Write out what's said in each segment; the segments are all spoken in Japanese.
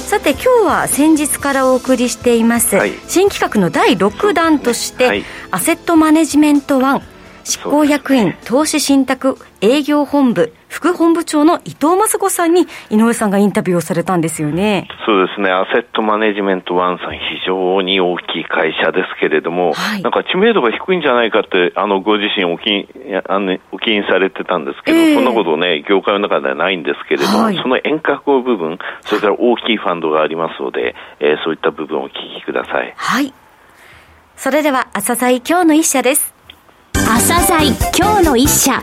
さて今日は先日からお送りしています、はい、新企画の第6弾として、はい、アセットマネジメント1執行役員投資信託営業本部副本部長の伊藤雅子さんに井上さんがインタビューをされたんですよね。そうですね。アセットマネジメントワンさん非常に大きい会社ですけれども、はい、なんか知名度が低いんじゃないかって、あの、ご自身お気あのお気にされてたんですけど、えー、そんなことね、業界の中ではないんですけれども、はい、その遠隔部分、それから大きいファンドがありますので、えー、そういった部分をお聞きください。はい。それでは、朝鮮今日の一社です。朝鮮今日の一社。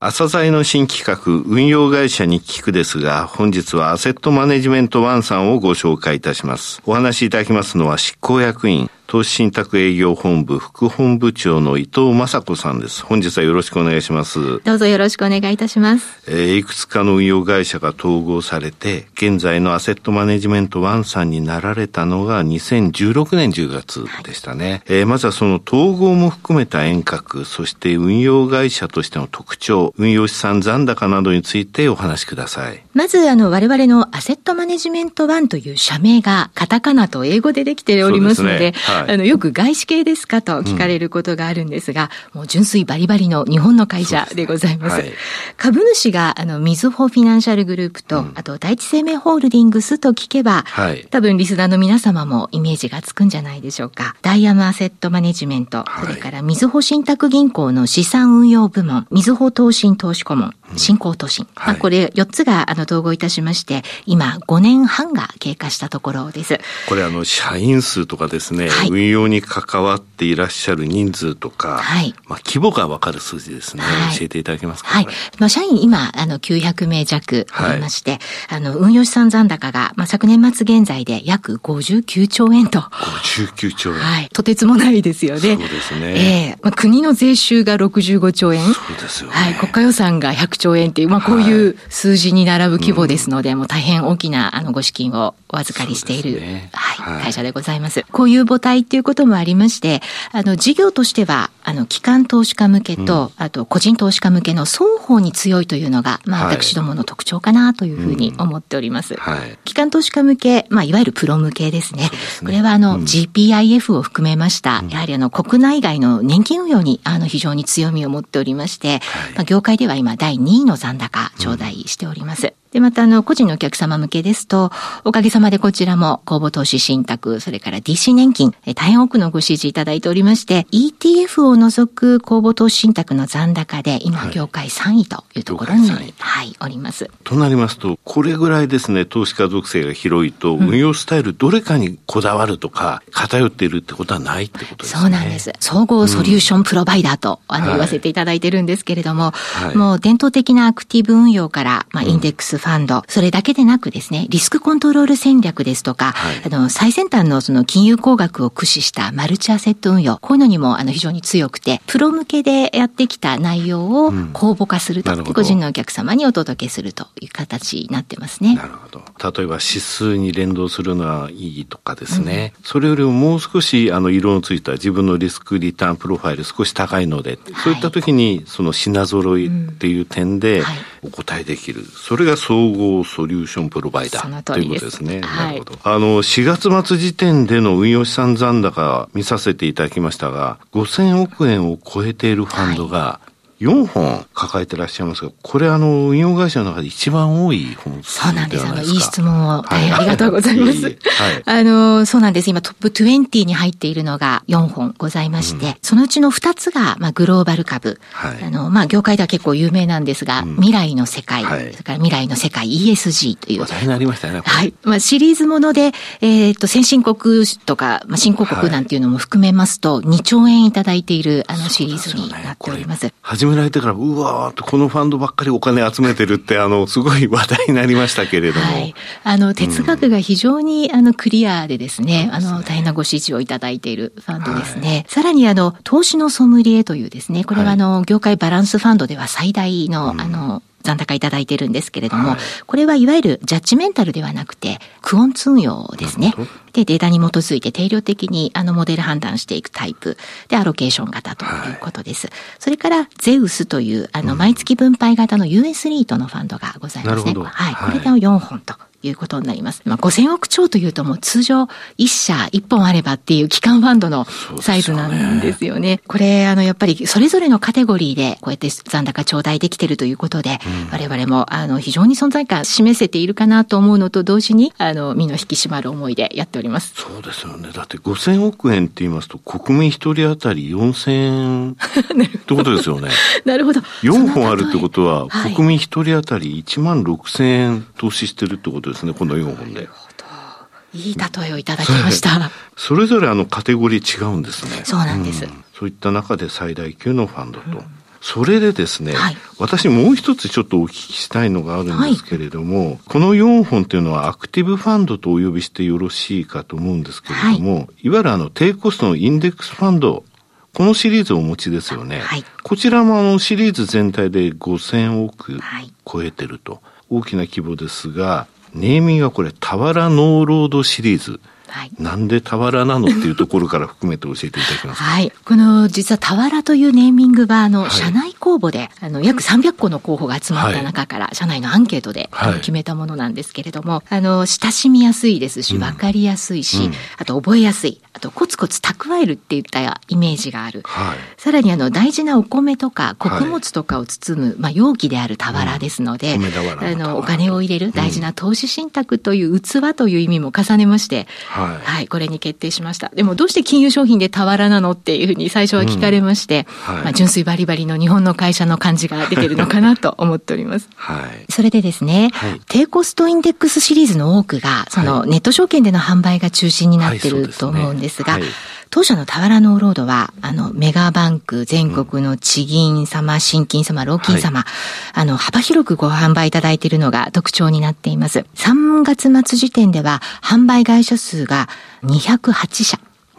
朝鮮の新企画、運用会社に聞くですが、本日はアセットマネジメントワンさんをご紹介いたします。お話しいただきますのは執行役員、投資信託営業本部副本部長の伊藤雅子さんです。本日はよろしくお願いします。どうぞよろしくお願いいたします。えー、いくつかの運用会社が統合されて、現在のアセットマネジメントワンさんになられたのが2016年10月でしたね。はい、えー、まずはその統合も含めた遠隔、そして運用会社としての特徴、運用資産残高などについてお話しください。まず、あの、我々のアセットマネジメントワンという社名がカタカナと英語でできておりますので、でねはいあの、よく外資系ですかと聞かれることがあるんですが、うん、もう純粋バリバリの日本の会社でございます。すねはい、株主が、あの、みずほフィナンシャルグループと、うん、あと、第一生命ホールディングスと聞けば、はい、多分リスナーの皆様もイメージがつくんじゃないでしょうか。ダイヤムアセットマネジメント、それからみずほ信託銀行の資産運用部門、みずほ投信投資顧問、新興投信。うん、まあ、これ4つが、あの、統合いたしまして、今、5年半が経過したところです。これ、あの、社員数とかですね、はい、運用に関わっていらっしゃる人数とか、はい、まあ、規模がわかる数字ですね、はい、教えていただけますか？はい。まあ、社員今、あの、900名弱ありまして、はい、あの、運用資産残高が、まあ、昨年末現在で約59兆円と。59兆円。はい。とてつもないですよね。そうですね。ええー、まあ、国の税収が65兆円。そうですよね。はい。国家予算が100兆円っていう、まあ、こういう数字に並ぶ規模ですので、はいもう大変大きな、あの、ご資金をお預かりしている、ね、はい、はい、会社でございます。こういう母体っていうこともありまして、あの、事業としては、あの、機関投資家向けと、うん、あと、個人投資家向けの双方に強いというのが、まあ、私どもの特徴かなというふうに思っております。はい、機関投資家向け、まあ、いわゆるプロ向けですね。すね。これは、あの、うん、GPIF を含めました、やはりあの、国内外の年金運用に、あの、非常に強みを持っておりまして、はい、まあ、業界では今、第2位の残高、頂戴しております。で、また、あの、個人のお客様向けですと、おかげさまでこちらも公募投資信託、それから DC 年金、え大変多くのご支持いただいておりまして、ETF を除く公募投資信託の残高で、今、業界3位というところに、はい、はい、おります。となりますと、これぐらいですね、投資家属性が広いと、運用スタイルどれかにこだわるとか、偏っているってことはないってことですね。そうなんです。総合ソリューションプロバイダーと、あの、言わせていただいてるんですけれども、はい、もう伝統的なアクティブ運用から、まあ、インデックスファンド、それだけでなくですね、リスクコントロール戦略ですとか、はい、あの、最先端のその金融工学を駆使したマルチアセット運用、こういうのにもあの非常に強くて、プロ向けでやってきた内容を公募化すると、うん、個人のお客様にお届けするという形になってますね。なるほど。例えば指数に連動するのはいいとかですね、うん、それよりももう少しあの色のついた自分のリスクリターンプロファイル少し高いので、はい、そういった時にその品揃いっていう点でお答えできる。それが総合ソリューションプロバイダーということですね。なるほど。あの、4月末時点での運用資産残高見させていただきましたが、5000億円を超えているファンドが4本抱えてらっしゃいますが、これあの、運用会社の中で一番多い本そうなんです。あの、いい質問を大変ありがとうございます。はい、あの、そうなんです。今トップ20に入っているのが4本ございまして、うん、そのうちの2つが、まあ、グローバル株。はい、あの、まあ、業界では結構有名なんですが、うん、未来の世界、はい、それから未来の世界 ESG という。話題になりましたね。はい。まあ、シリーズもので、えっ、と、先進国とか、まあ、新興国なんていうのも含めますと、2兆円いただいている、あの、シリーズになっております。初められてから、うわーってこのファンドばっかりお金集めてるって、あの、すごい話題になりましたけれども。はい、あの、哲学が非常に、あの、クリアでですね、あの、大変なご支持をいただいているファンドですね。はい、さらに、あの、投資のソムリエというですね、これはあの、業界バランスファンドでは最大の、あの、残高いただいてるんですけれども、はい、これはいわゆるジャッジメンタルではなくて、クオンツ運用ですね。で、データに基づいて定量的にあのモデル判断していくタイプでアロケーション型ということです。はい、それからゼウスというあの毎月分配型の US リートのファンドがございますね。はい。これで4本ということになります。まあ、5000億超というともう通常1社1本あればっていう機関ファンドのサイズなんですよね。よねこれ、あの、やっぱりそれぞれのカテゴリーでこうやって残高頂戴できてるということで、うん、我々もあの非常に存在感示せているかなと思うのと同時に、あの、身の引き締まる思いでやっております。そうですよね。だって5000億円って言いますと、国民一人当たり4000円 ってことですよね。なるほど。4本あるってことは、国民一人当たり1万6000円投資してるってことですね、この4本で。いい例えをいただきました。それぞれあのカテゴリー違うんですね。そうなんです。うん、そういった中で最大級のファンドと。うん、それでですね、はい、私もう一つちょっとお聞きしたいのがあるんですけれども、はい、この4本っていうのはアクティブファンドとお呼びしてよろしいかと思うんですけれども、はい、いわゆるあの低コストのインデックスファンドこのシリーズをお持ちですよね。はい、こちらもあのシリーズ全体で5000億超えてると、大きな規模ですが、ネーミングはこれ、俵ノーロードシリーズ。はい、なんで俵なのっていうところから含めて教えていただけますか？はい。この実は俵というネーミングは、あの、はい、社内公募で、あの、約300個の候補が集まった中から、はい、社内のアンケートで、はい、決めたものなんですけれども、あの、親しみやすいですし、わかりやすいし、うん、あと覚えやすい。あとコツコツ蓄えるっていったイメージがある。はい、さらにあの大事なお米とか穀物とかを包む、まあ容器である俵ですので、うん、あのお金を入れる大事な投資信託という器という意味も重ねまして、はい、はい、これに決定しました。でもどうして金融商品で俵なのっていうふうに最初は聞かれまして、うんはい、まあ純粋バリバリの日本の会社の感じが出てるのかなと思っております。はい、それでですね、はい、低コストインデックスシリーズの多くが、そのネット証券での販売が中心になってると思うんですが、はい当社の俵ノーロードは、あの、メガバンク、全国の地銀様、新金様、老金様、はい、あの、幅広くご販売いただいているのが特徴になっています。3月末時点では、販売会社数が208社。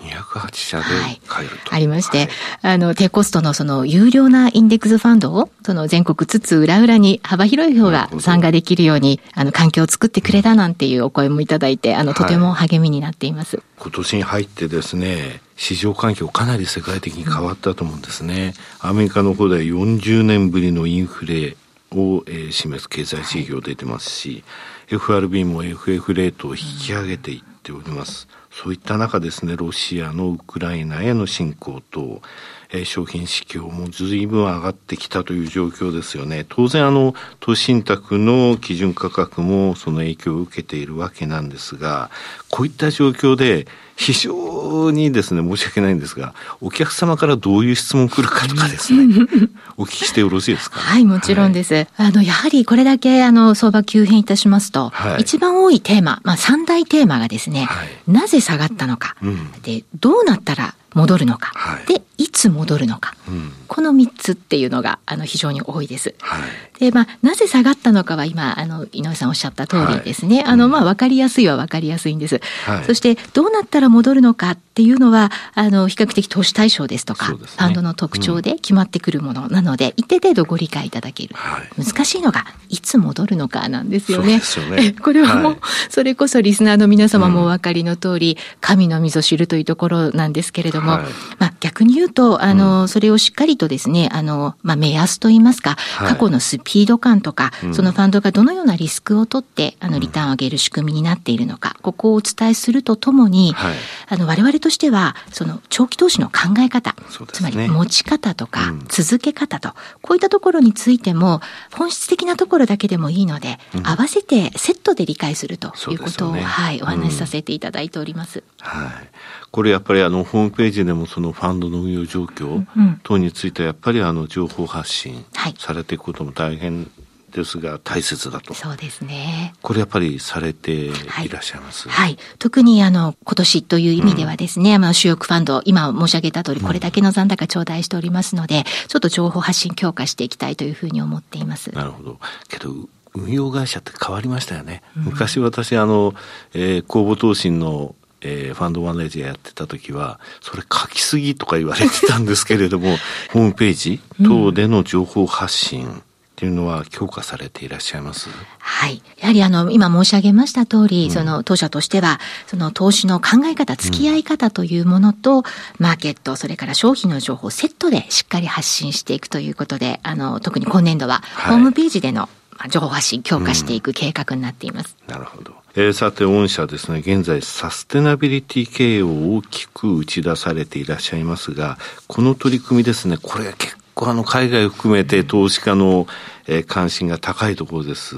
208社で買えると、はい、ありまして、はい、あの、低コストのその有料なインデックスファンドを、その全国つつ裏裏に幅広い方が参加できるように、あの、環境を作ってくれたなんていうお声もいただいて、あの、とても励みになっています。はい、今年に入ってですね、市場環境かなり世界的に変わったと思うんですね。アメリカの方では40年ぶりのインフレを、えー、示す経済指標出てますし、FRB も FF レートを引き上げていっております。そういった中ですね、ロシアのウクライナへの侵攻と、えー、商品市況も随分上がってきたという状況ですよね。当然あの、都信託の基準価格もその影響を受けているわけなんですが、こういった状況で非常にですね、申し訳ないんですが、お客様からどういう質問来るかとかですね、お聞きしてよろしいですか、はい、もちろんです。はい、あの、やはりこれだけあの、相場急変いたしますと、はい、一番多いテーマ、まあ三大テーマがですね、はい、なぜ下がったのか、うん、で、どうなったら戻るのか、はい、で、いつ戻るのか、うん、この3つっていうのがあの非常に多いです。はい、で、まあ、なぜ下がったのかは今、あの、井上さんおっしゃった通りですね。はい、あの、まあ、わかりやすいはわかりやすいんです。そして、どうなったら戻るのかっていうのは、あの、比較的投資対象ですとか、ね、ファンドの特徴で決まってくるものなので、うん、一定程度ご理解いただける。難しいのが、いつ戻るのかなんですよね。よね。これはもう、それこそリスナーの皆様もお分かりの通り、神のみぞ知るというところなんですけれども、まあ、逆に言うと、あの、うん、それをしっかりとですね、あの、まあ、目安といいますか、はい、過去のスピード感とか、そのファンドがどのようなリスクを取って、あの、リターンを上げる仕組みになっているのか、ここをお伝えするとともに、はい、あの、我々としては、その、長期投資の考え方、ね、つまり持ち方とか、続け方と、こういったところについても、本質的なところだけでもいいので、うん、合わせてセットで理解するということを、ね、はい、お話しさせていただいております。はい。これやっぱりあのホームページでもそのファンドの運用状況等についてはやっぱりあの情報発信されていくことも大変ですが大切だと。そうですね。これやっぱりされていらっしゃいます、はい、はい。特にあの、今年という意味ではですね、うん、まあ、主力ファンド、今申し上げた通り、これだけの残高頂戴しておりますので、ちょっと情報発信強化していきたいというふうに思っています。なるほど。けど、運用会社って変わりましたよね。うん、昔私、あの、えー、公募投信のえー、ファンドマネージャーやってた時は、それ書きすぎとか言われてたんですけれども、ホームページ等での情報発信、っていうのは強化されていらっしゃいます？はい。やはりあの、今申し上げました通り、うん、その当社としては、その投資の考え方、付き合い方というものと、うん、マーケット、それから商品の情報をセットでしっかり発信していくということで、あの、特に今年度は、ホームページでの情報発信強化していく計画になっています。うん、なるほど。えー、さて、御社ですね、現在、サステナビリティ経営を大きく打ち出されていらっしゃいますが、この取り組みですね、これ結構あの、海外を含めて投資家の、えー、関心が高いところです。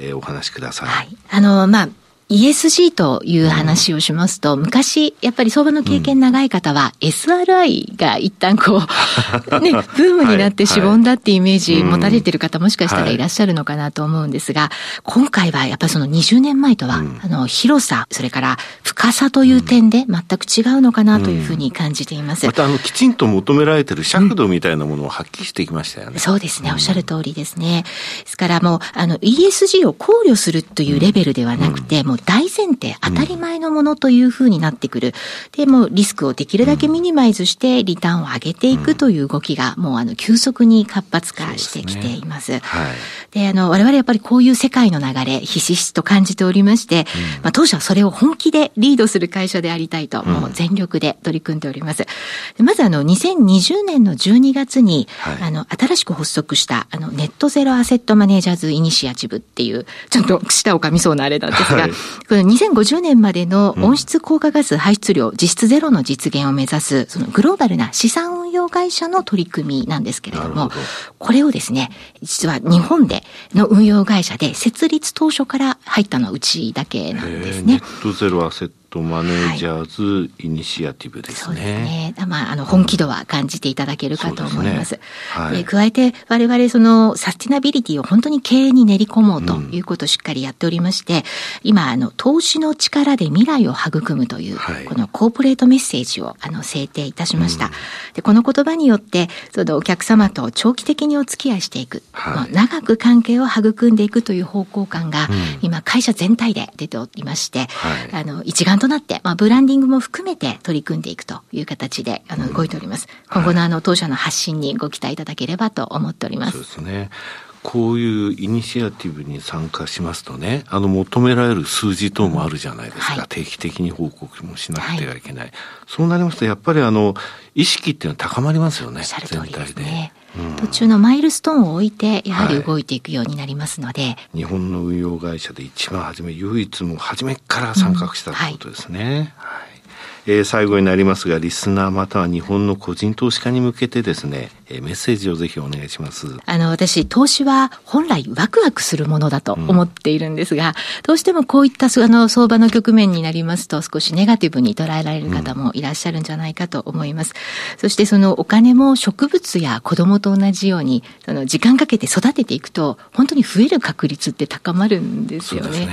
えー、お話しください。はい。あの、まあ、ESG という話をしますと、昔、やっぱり相場の経験長い方は、SRI が一旦こう、ね、ブームになってしぼんだってイメージ持たれてる方もしかしたらいらっしゃるのかなと思うんですが、今回はやっぱりその20年前とは、あの、広さ、それから深さという点で全く違うのかなというふうに感じています。また、あの、きちんと求められてる尺度みたいなものを発揮してきましたよね。そうですね、おっしゃる通りですね。ですからもう、あの、ESG を考慮するというレベルではなくて、もう大前提、当たり前のものというふうになってくる。で、もうリスクをできるだけミニマイズしてリターンを上げていくという動きが、もうあの、急速に活発化してきています。で、ねはい、あの、我々やっぱりこういう世界の流れ、ひしひしと感じておりまして、うん、まあ、当社はそれを本気でリードする会社でありたいと、もう全力で取り組んでおります。まずあの、2020年の12月に、はい、あの、新しく発足した、あの、ネットゼロアセットマネージャーズイニシアチブっていう、ちょっと舌を噛みそうなあれなんですが、はい、この2050年までの温室効果ガス排出量実質ゼロの実現を目指す、そのグローバルな資産運用会社の取り組みなんですけれども、ど。これをですね、実は日本での運用会社で設立当初から入ったのはうちだけなんですね。ネットゼロアセットマネージャーズイニシアティブですね。はい、すね。まあ、あの、本気度は感じていただけるかと思います。ねはい、加えて、我々その、サステナビリティを本当に経営に練り込もうということをしっかりやっておりまして、うん、今、あの、投資の力で未来を育むという、はい、このコーポレートメッセージを、あの、制定いたしました。うん、で、この言葉によって、その、お客様と長期的にお付き合いしていく、はい、長く関係を育んでいくという方向感が、うん、今、会社全体で出ておりまして、あの、一丸となって、まあ、ブランディングも含めて取り組んでいくという形で、あの、動いております。今後のあの、当社の発信にご期待いただければと思っております。そうですね。こういうイニシアティブに参加しますとね、あの求められる数字等もあるじゃないですか、はい、定期的に報告もしなくてはいけない、はい、そうなりますと、やっぱりあの意識っていうのは高まりますよね、全体で。ね途中のマイルストーンを置いて、やはり動いていくようになりますので、はい、日本の運用会社で一番初め、唯一も初めから参画したということですね。うん。はいえー、最後になりますが、リスナーまたは日本の個人投資家に向けてですね、えー、メッセージをぜひお願いします。あの、私、投資は本来ワクワクするものだと思っているんですが、うん、どうしてもこういったあの相場の局面になりますと、少しネガティブに捉えられる方もいらっしゃるんじゃないかと思います。うん、そしてそのお金も植物や子供と同じように、その時間かけて育てていくと、本当に増える確率って高まるんですよね。そう、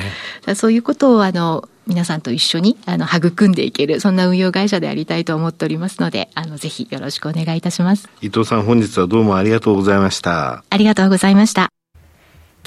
ね、そういうことをあの、皆さんと一緒にあの育んでいけるそんな運用会社でありたいと思っておりますのであのぜひよろしくお願いいたします。伊藤さん本日はどうもありがとうございました。ありがとうございました。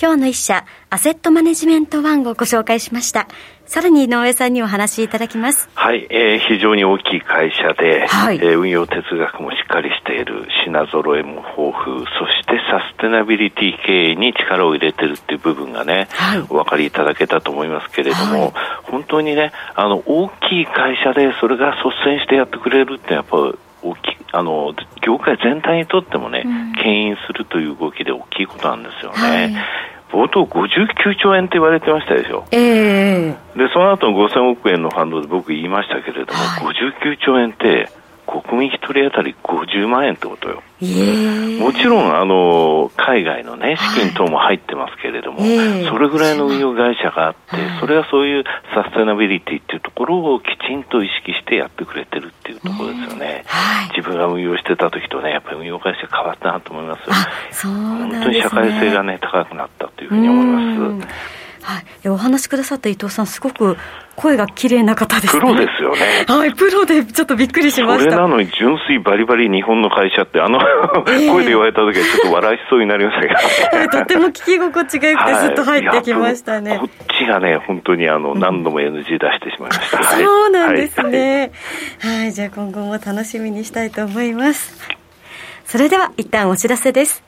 今日の一社アセットマネジメントワンをご紹介しましたさらに井上さんにお話しいただきます。はい、えー、非常に大きい会社で、はい、えー、運用哲学もしっかりしている、品揃えも豊富、そしてサステナビリティ経営に力を入れてるっていう部分がね、はい、お分かりいただけたと思いますけれども、はい、本当にね、あの、大きい会社でそれが率先してやってくれるってやっぱ大きあの業界全体にとってもね、うん、牽引するという動きで大きいことなんですよね。はい冒頭59兆円って言われてましたでしょ。えー、で、その後の5000億円のファンドで僕言いましたけれども、はい、59兆円って国民一人当たり50万円ってことよ。もちろん、あの、海外のね、資金等も入ってますけれども、はい、それぐらいの運用会社があって、それはそういうサステナビリティっていうところをきちんと意識してやってくれてるっていうところですよね。はい、自分が運用してた時とね、やっぱり運用会社変わったなと思いますね、本当に社会性がね、高くなったというふうに思います。はい、お話しくださった伊藤さん、すごく声が綺麗な方ですね。プロですよね。はい、プロでちょっとびっくりしました。それなのに純粋バリバリ日本の会社って、あの声で言われた時はちょっと笑いそうになりましたけど、とても聞き心地が良くて、ずっと入ってきましたね。こっちがね、本当にあの、何度も NG 出してしまいました。そうなんですね。はい、はい、じゃあ今後も楽しみにしたいと思います。それでは一旦お知らせです。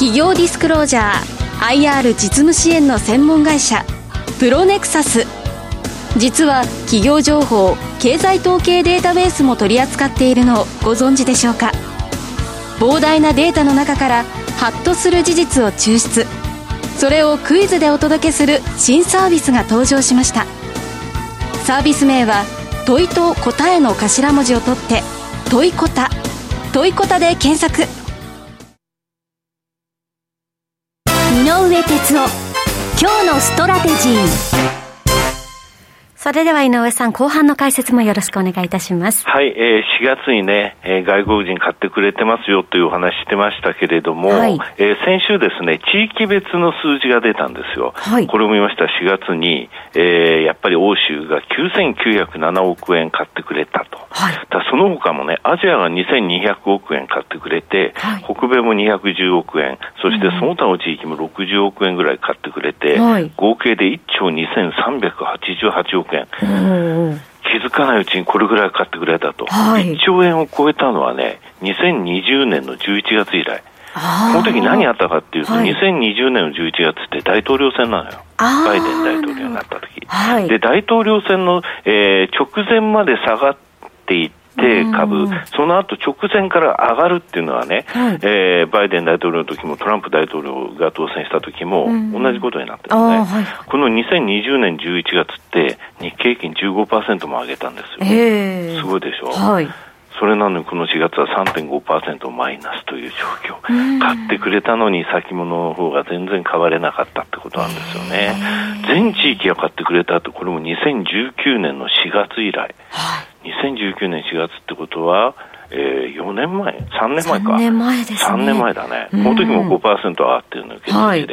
企業ディスクロージャー IR 実務支援の専門会社プロネクサス。実は企業情報経済統計データベースも取り扱っているのをご存知でしょうか？膨大なデータの中からハッとする事実を抽出。それをクイズでお届けする新サービスが登場しました。サービス名は問いと答えの頭文字を取って問いこた問いこたで検索。井上哲夫。今日のストラテジー。それでは井上さん、後半の解説もよろしくお願いいたします。はい、えー、4月にね、えー、外国人買ってくれてますよというお話してましたけれども、はい、えー、先週ですね、地域別の数字が出たんですよ。はい、これも見ました、4月に、えー、やっぱり欧州が9907億円買ってくれたと。はい、だその他もね、アジアが2200億円買ってくれて、はい、北米も210億円、そしてその他の地域も60億円ぐらい買ってくれて、はい、合計で1兆2388億円。気づかないうちにこれぐらい買ってくれたと。はい、1兆円を超えたのはね、2020年の11月以来。この時何あったかっていうと、はい、2020年の11月って大統領選なのよ。バイデン大統領になった時。はい、で、大統領選の、えー、直前まで下がっていって、株、その後直前から上がるっていうのはね、はい、えー、バイデン大統領の時もトランプ大統領が当選した時も同じことになってるね、はい、この2020年11月って日経平均15%も上げたんですよ。すごいでしょ？はい。それなのにこの4月は3.5%マイナスという状況、買ってくれたのに先物の方が全然買われなかったってことなんですよね。全地域が買ってくれたと、これも2019年の4月以来、はい、2019年4月ってことは、えー、4年前 ?3 年前か。3年前ですね。3年前だね。この時も5%上がってるの、現実で、はい。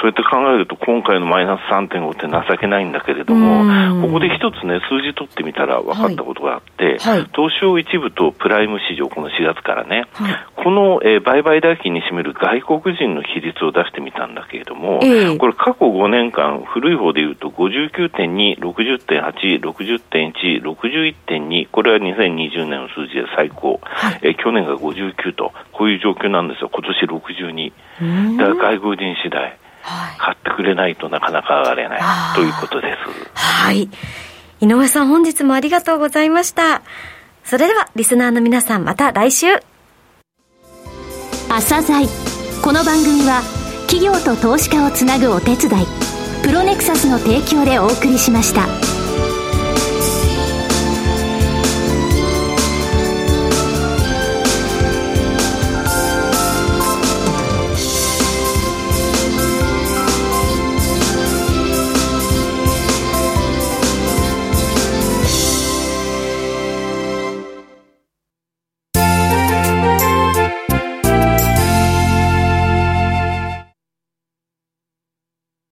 そうやって考えると、今回のマイナス3.5って情けないんだけれども、ここで一つね、数字取ってみたら分かったことがあって、はい、東証一部とプライム市場、この4月からね、はい、この、えー、売買代金に占める外国人の比率を出してみたんだけれども、えー、これ過去5年間、古い方でいうと59.2、60.8、60.1、61.2、これは2020年の数字で最高。はい、え去年が59と、こういう状況なんですよ、今年62。だから外国人次第、はい、買ってくれないとなかなか上がれないということです。はい。井上さん、本日もありがとうございました。それでは、リスナーの皆さん、また来週。朝鮮この番組は、企業と投資家をつなぐお手伝い、プロネクサスの提供でお送りしました。